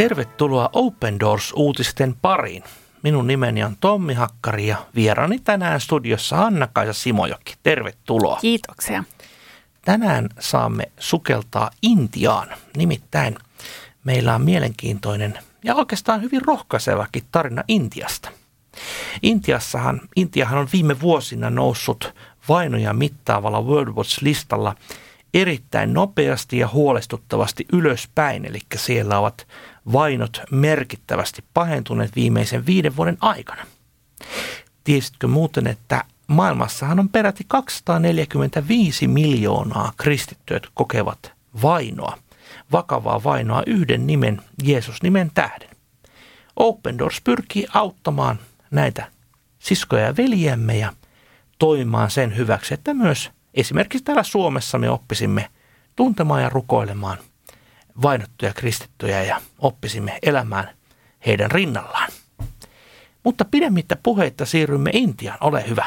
Tervetuloa Open Doors-uutisten pariin. Minun nimeni on Tommi Hakkari ja vierani tänään studiossa Anna-Kaisa Simojoki. Tervetuloa. Kiitoksia. Tänään saamme sukeltaa Intiaan. Nimittäin meillä on mielenkiintoinen ja oikeastaan hyvin rohkaisevakin tarina Intiasta. Intiassahan, Intiahan on viime vuosina noussut vainoja mittaavalla World Watch-listalla erittäin nopeasti ja huolestuttavasti ylöspäin, eli siellä ovat vainot merkittävästi pahentuneet viimeisen viiden vuoden aikana. Tiesitkö muuten, että maailmassahan on peräti 245 miljoonaa kristittyä, jotka kokevat vainoa, vakavaa vainoa yhden nimen, Jeesus-nimen tähden. Open Doors pyrkii auttamaan näitä siskoja ja veljiämme ja toimimaan sen hyväksi, että myös esimerkiksi täällä Suomessa me oppisimme tuntemaan ja rukoilemaan vainottuja kristittyjä ja oppisimme elämään heidän rinnallaan. Mutta pidemmittä puheitta siirrymme Intiaan. Ole hyvä.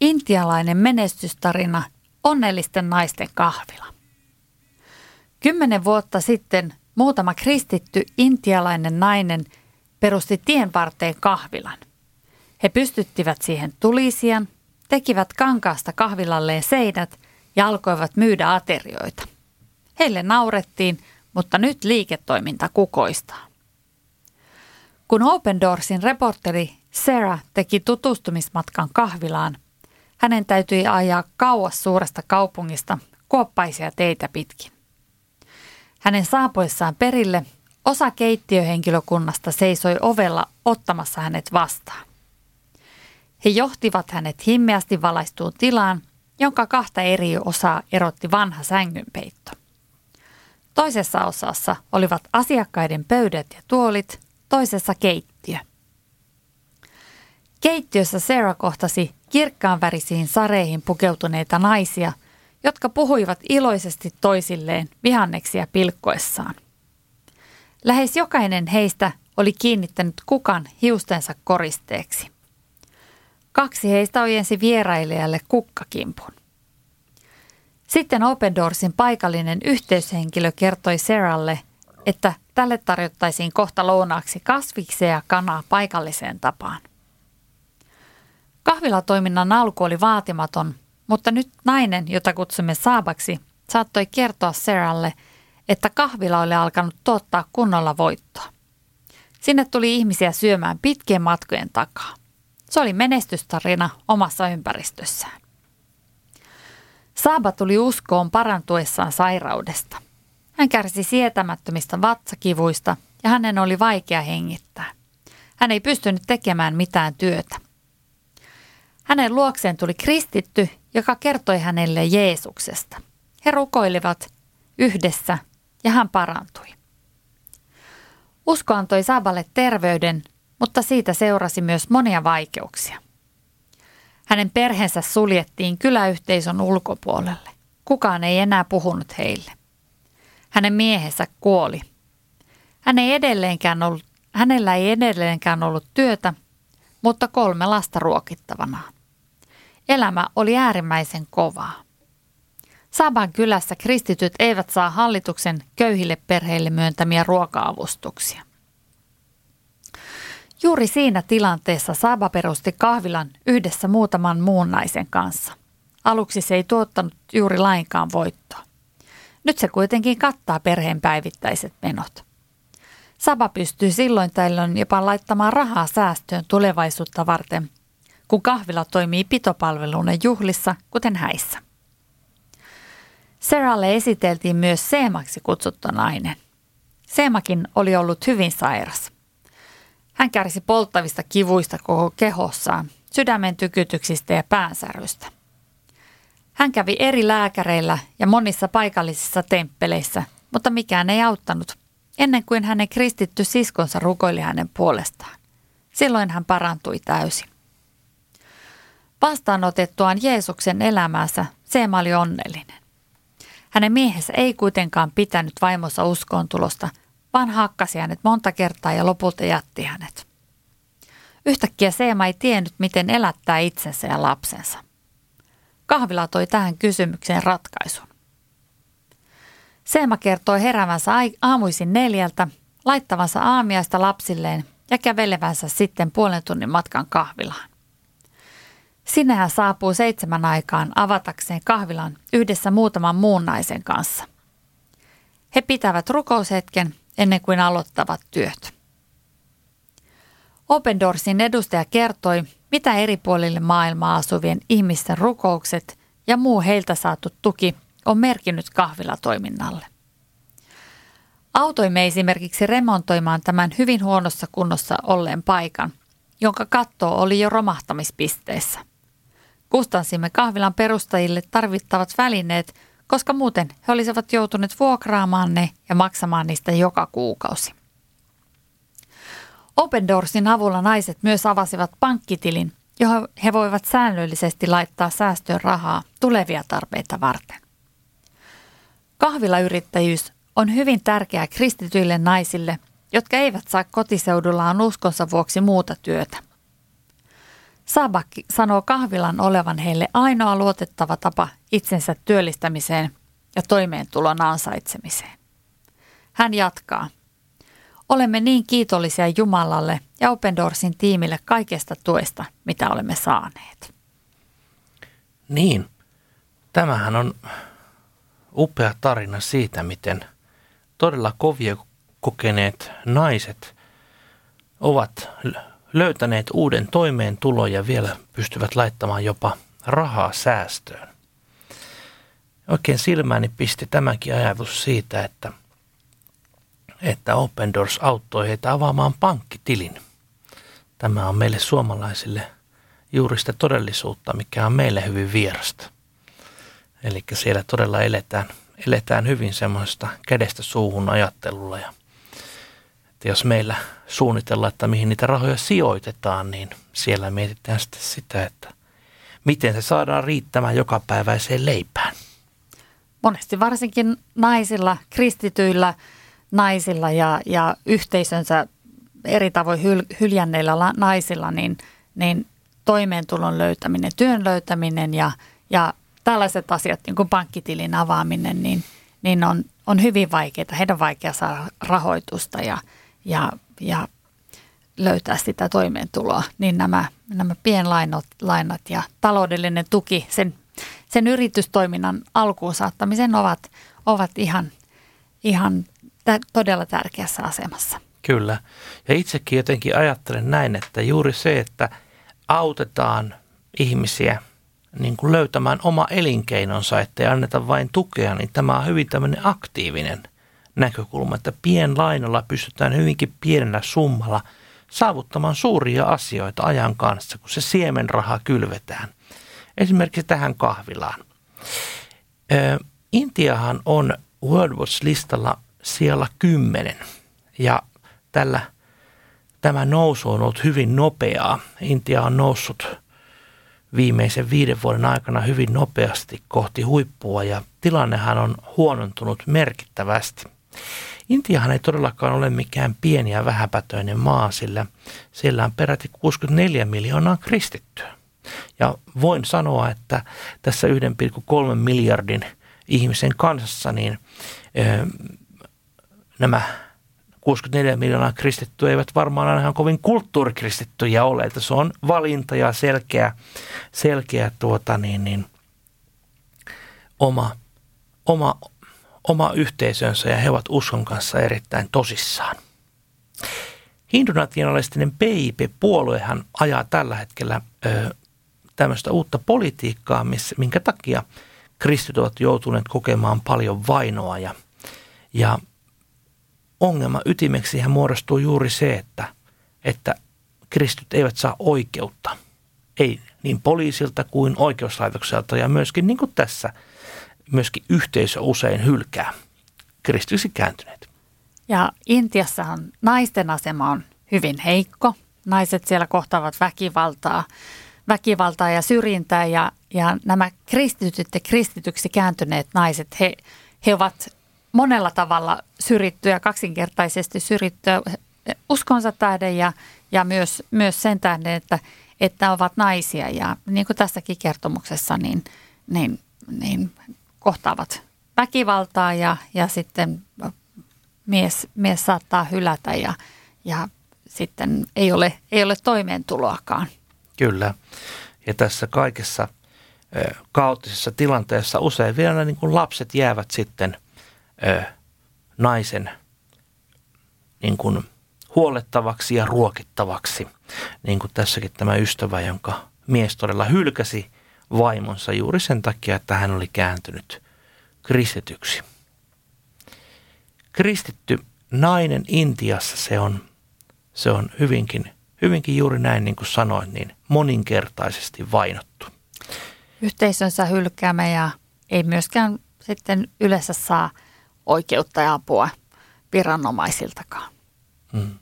Intialainen menestystarina onnellisten naisten kahvila. Kymmenen vuotta sitten muutama kristitty intialainen nainen perusti tien varteen kahvilan. He pystyttivät siihen tulisian, tekivät kankaasta kahvilalleen seinät ja alkoivat myydä aterioita. Heille naurettiin, mutta nyt liiketoiminta kukoistaa. Kun Open Doorsin reporteri Sarah teki tutustumismatkan kahvilaan, hänen täytyi ajaa kauas suuresta kaupungista kuoppaisia teitä pitkin. Hänen saapuessaan perille osa keittiöhenkilökunnasta seisoi ovella ottamassa hänet vastaan. He johtivat hänet himmeästi valaistuun tilaan, jonka kahta eri osaa erotti vanha sängynpeitto. Toisessa osassa olivat asiakkaiden pöydät ja tuolit, toisessa keittiö. Keittiössä Sarah kohtasi kirkkaanvärisiin sareihin pukeutuneita naisia, jotka puhuivat iloisesti toisilleen vihanneksia pilkkoessaan. Lähes jokainen heistä oli kiinnittänyt kukan hiustensa koristeeksi. Kaksi heistä ojensi vierailijalle kukkakimpun. Sitten Open Doorsin paikallinen yhteyshenkilö kertoi Saralle, että tälle tarjottaisiin kohta lounaaksi kasviksia ja kanaa paikalliseen tapaan. Kahvilatoiminnan alku oli vaatimaton, mutta nyt nainen, jota kutsumme Saabaksi, saattoi kertoa Saralle, että kahvila oli alkanut tuottaa kunnolla voittoa. Sinne tuli ihmisiä syömään pitkien matkojen takaa. Se oli menestystarina omassa ympäristössään. Saaba tuli uskoon parantuessaan sairaudesta. Hän kärsi sietämättömistä vatsakivuista ja hänen oli vaikea hengittää. Hän ei pystynyt tekemään mitään työtä. Hänen luokseen tuli kristitty, joka kertoi hänelle Jeesuksesta. He rukoilivat yhdessä ja hän parantui. Usko antoi Saaballe terveyden, mutta siitä seurasi myös monia vaikeuksia. Hänen perheensä suljettiin kyläyhteisön ulkopuolelle. Kukaan ei enää puhunut heille. Hänen miehensä kuoli. Hän ei edelleenkään ollut, hänellä ei edelleenkään ollut työtä, mutta kolme lasta ruokittavanaan. Elämä oli äärimmäisen kovaa. Saban kylässä kristityt eivät saa hallituksen köyhille perheille myöntämiä ruoka-avustuksia. Juuri siinä tilanteessa Saba perusti kahvilan yhdessä muutaman muun naisen kanssa. Aluksi se ei tuottanut juuri lainkaan voittoa. Nyt se kuitenkin kattaa perheen päivittäiset menot. Saba pystyy silloin tällöin jopa laittamaan rahaa säästöön tulevaisuutta varten, kun kahvila toimii pitopalveluna juhlissa, kuten häissä. Seralle esiteltiin myös Seemaksi kutsuttu nainen. Seemakin oli ollut hyvin sairas – hän kärsi polttavista kivuista koko kehossaan, sydämen tykytyksistä ja päänsärystä. Hän kävi eri lääkäreillä ja monissa paikallisissa temppeleissä, mutta mikään ei auttanut, ennen kuin hänen kristitty siskonsa rukoili hänen puolestaan. Silloin hän parantui täysin. Vastaanotettuaan Jeesuksen elämänsä Seema oli onnellinen. Hänen miehensä ei kuitenkaan pitänyt vaimossa uskoon tulosta, vaan hakkasi hänet monta kertaa ja lopulta jätti hänet. Yhtäkkiä Seema ei tiennyt, miten elättää itsensä ja lapsensa. Kahvila toi tähän kysymykseen ratkaisun. Seema kertoi heräävänsä aamuisin neljältä, laittavansa aamiaista lapsilleen ja kävelevänsä sitten puolen tunnin matkan kahvilaan. Sinne hän saapuu seitsemän aikaan avatakseen kahvilan yhdessä muutaman muun naisen kanssa. He pitävät rukoushetken ennen kuin aloittavat työt. Open Doorsin edustaja kertoi, mitä eri puolille maailmaa asuvien ihmisten rukoukset ja muu heiltä saatu tuki on merkinnyt kahvilatoiminnalle. Autoimme esimerkiksi remontoimaan tämän hyvin huonossa kunnossa olleen paikan, jonka katto oli jo romahtamispisteessä. Kustansimme kahvilan perustajille tarvittavat välineet, koska muuten he olisivat joutuneet vuokraamaan ne ja maksamaan niistä joka kuukausi. Open Doorsin avulla naiset myös avasivat pankkitilin, johon he voivat säännöllisesti laittaa säästöön rahaa tulevia tarpeita varten. Kahvilayrittäjyys on hyvin tärkeää kristityille naisille, jotka eivät saa kotiseudullaan uskonsa vuoksi muuta työtä. Sabak sanoo kahvilan olevan heille ainoa luotettava tapa itsensä työllistämiseen ja toimeentulon ansaitsemiseen. Hän jatkaa. Olemme niin kiitollisia Jumalalle ja Open Doorsin tiimille kaikesta tuesta, mitä olemme saaneet. Niin, tämähän on upea tarina siitä, miten todella kovia kokeneet naiset ovat löytäneet uuden toimeentulon ja vielä pystyvät laittamaan jopa rahaa säästöön. Oikein silmääni pisti tämäkin ajatus siitä, että, että Open Doors auttoi heitä avaamaan pankkitilin. Tämä on meille suomalaisille juuri sitä todellisuutta, mikä on meille hyvin vierasta. Eli siellä todella eletään, eletään hyvin semmoista kädestä suuhun ajattelulla ja että jos meillä suunnitellaan, että mihin niitä rahoja sijoitetaan, niin siellä mietitään sitten sitä, että miten se saadaan riittämään jokapäiväiseen leipään. Monesti varsinkin naisilla, kristityillä naisilla ja, ja yhteisönsä eri tavoin hyl, hyljänneillä naisilla, niin, niin toimeentulon löytäminen, työn löytäminen ja, ja tällaiset asiat, niin kuin pankkitilin avaaminen, niin, niin on, on hyvin vaikeita. Heidän on vaikea saada rahoitusta ja, ja, ja löytää sitä toimeentuloa, niin nämä, nämä pienlainat lainat ja taloudellinen tuki sen, sen yritystoiminnan alkuun saattamisen ovat, ovat ihan, ihan tä, todella tärkeässä asemassa. Kyllä. Ja itsekin jotenkin ajattelen näin, että juuri se, että autetaan ihmisiä niin kuin löytämään oma elinkeinonsa, että ei anneta vain tukea, niin tämä on hyvin tämmöinen aktiivinen – näkökulma, että pienlainalla pystytään hyvinkin pienellä summalla saavuttamaan suuria asioita ajan kanssa, kun se siemenraha kylvetään. Esimerkiksi tähän kahvilaan. Intiahan on World Watch-listalla siellä kymmenen ja tällä tämä nousu on ollut hyvin nopeaa. Intia on noussut viimeisen viiden vuoden aikana hyvin nopeasti kohti huippua ja tilannehan on huonontunut merkittävästi. Intiahan ei todellakaan ole mikään pieni ja vähäpätöinen maa, sillä siellä on peräti 64 miljoonaa kristittyä. Ja voin sanoa, että tässä 1,3 miljardin ihmisen kansassa niin ö, nämä 64 miljoonaa kristittyä eivät varmaan aina ihan kovin kulttuurikristittyjä ole, että se on valinta ja selkeä, selkeä tuota niin, niin, oma, oma oma yhteisönsä ja he ovat uskon kanssa erittäin tosissaan. Hindunationalistinen PIP-puoluehan ajaa tällä hetkellä ö, tämmöistä uutta politiikkaa, missä, minkä takia kristit ovat joutuneet kokemaan paljon vainoa ja, ja ongelma ytimeksi muodostuu juuri se, että, että kristyt eivät saa oikeutta. Ei niin poliisilta kuin oikeuslaitokselta ja myöskin niin kuin tässä – myöskin yhteisö usein hylkää kristillisesti kääntyneet. Ja Intiassahan naisten asema on hyvin heikko. Naiset siellä kohtaavat väkivaltaa, väkivaltaa ja syrjintää ja, ja nämä kristityt ja kristityksi kääntyneet naiset, he, he ovat monella tavalla syrjittyjä, kaksinkertaisesti syrjittyjä uskonsa tähden ja, ja myös, myös sen tähden, että, että ovat naisia. Ja niin kuin tässäkin kertomuksessa, niin, niin, niin kohtaavat väkivaltaa ja, ja sitten mies, mies saattaa hylätä ja, ja sitten ei ole, ei ole toimeentuloakaan. Kyllä. Ja tässä kaikessa kaoottisessa tilanteessa usein vielä niin kuin lapset jäävät sitten ö, naisen niin kuin huolettavaksi ja ruokittavaksi. Niin kuin tässäkin tämä ystävä, jonka mies todella hylkäsi vaimonsa juuri sen takia, että hän oli kääntynyt kristityksi. Kristitty nainen Intiassa se on, se on hyvinkin, hyvinkin juuri näin niin kuin sanoin, niin moninkertaisesti vainottu. Yhteisönsä hylkäämä ja ei myöskään sitten yleensä saa oikeutta ja apua viranomaisiltakaan. Hmm.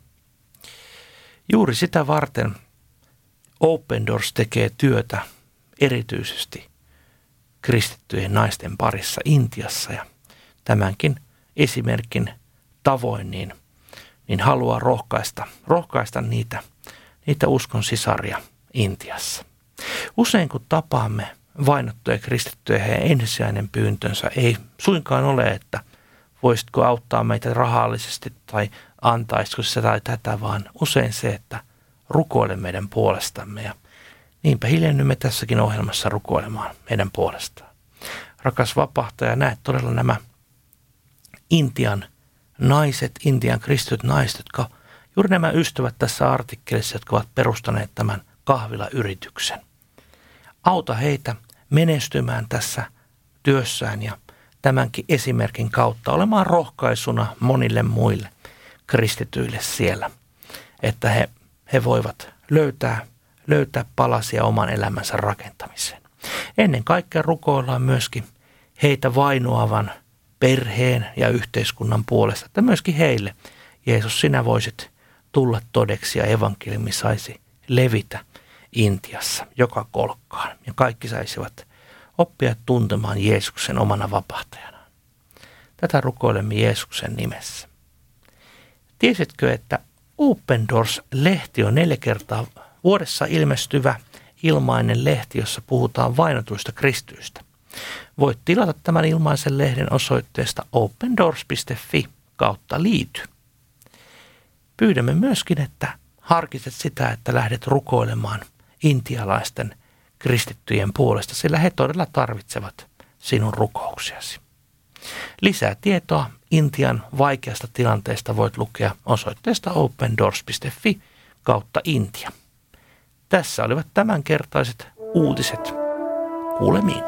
Juuri sitä varten Open Doors tekee työtä erityisesti kristittyjen naisten parissa Intiassa ja tämänkin esimerkin tavoin niin, niin haluaa rohkaista, rohkaista niitä, niitä uskon sisaria Intiassa. Usein kun tapaamme vainottuja kristittyjä, heidän ensisijainen pyyntönsä ei suinkaan ole, että voisitko auttaa meitä rahallisesti tai antaisiko sitä tai tätä, vaan usein se, että rukoile meidän puolestamme ja niinpä hiljennymme tässäkin ohjelmassa rukoilemaan meidän puolestaan. Rakas vapahtaja, näet todella nämä Intian naiset, Intian kristityt naiset, jotka juuri nämä ystävät tässä artikkelissa, jotka ovat perustaneet tämän kahvilayrityksen. Auta heitä menestymään tässä työssään ja tämänkin esimerkin kautta olemaan rohkaisuna monille muille kristityille siellä, että he, he voivat löytää, löytää palasia oman elämänsä rakentamiseen. Ennen kaikkea rukoillaan myöskin heitä vainoavan perheen ja yhteiskunnan puolesta, että myöskin heille, Jeesus, sinä voisit tulla todeksi ja evankeliumi saisi levitä Intiassa joka kolkkaan ja kaikki saisivat oppia tuntemaan Jeesuksen omana vapahtajana. Tätä rukoilemme Jeesuksen nimessä. Tiesitkö, että Open Doors-lehti on neljä kertaa vuodessa ilmestyvä ilmainen lehti, jossa puhutaan vainotuista kristyistä? Voit tilata tämän ilmaisen lehden osoitteesta opendoors.fi kautta liity. Pyydämme myöskin, että harkitset sitä, että lähdet rukoilemaan intialaisten kristittyjen puolesta, sillä he todella tarvitsevat sinun rukouksiasi. Lisää tietoa Intian vaikeasta tilanteesta voit lukea osoitteesta opendoors.fi kautta Intia. Tässä olivat tämänkertaiset uutiset. Kuulemiin.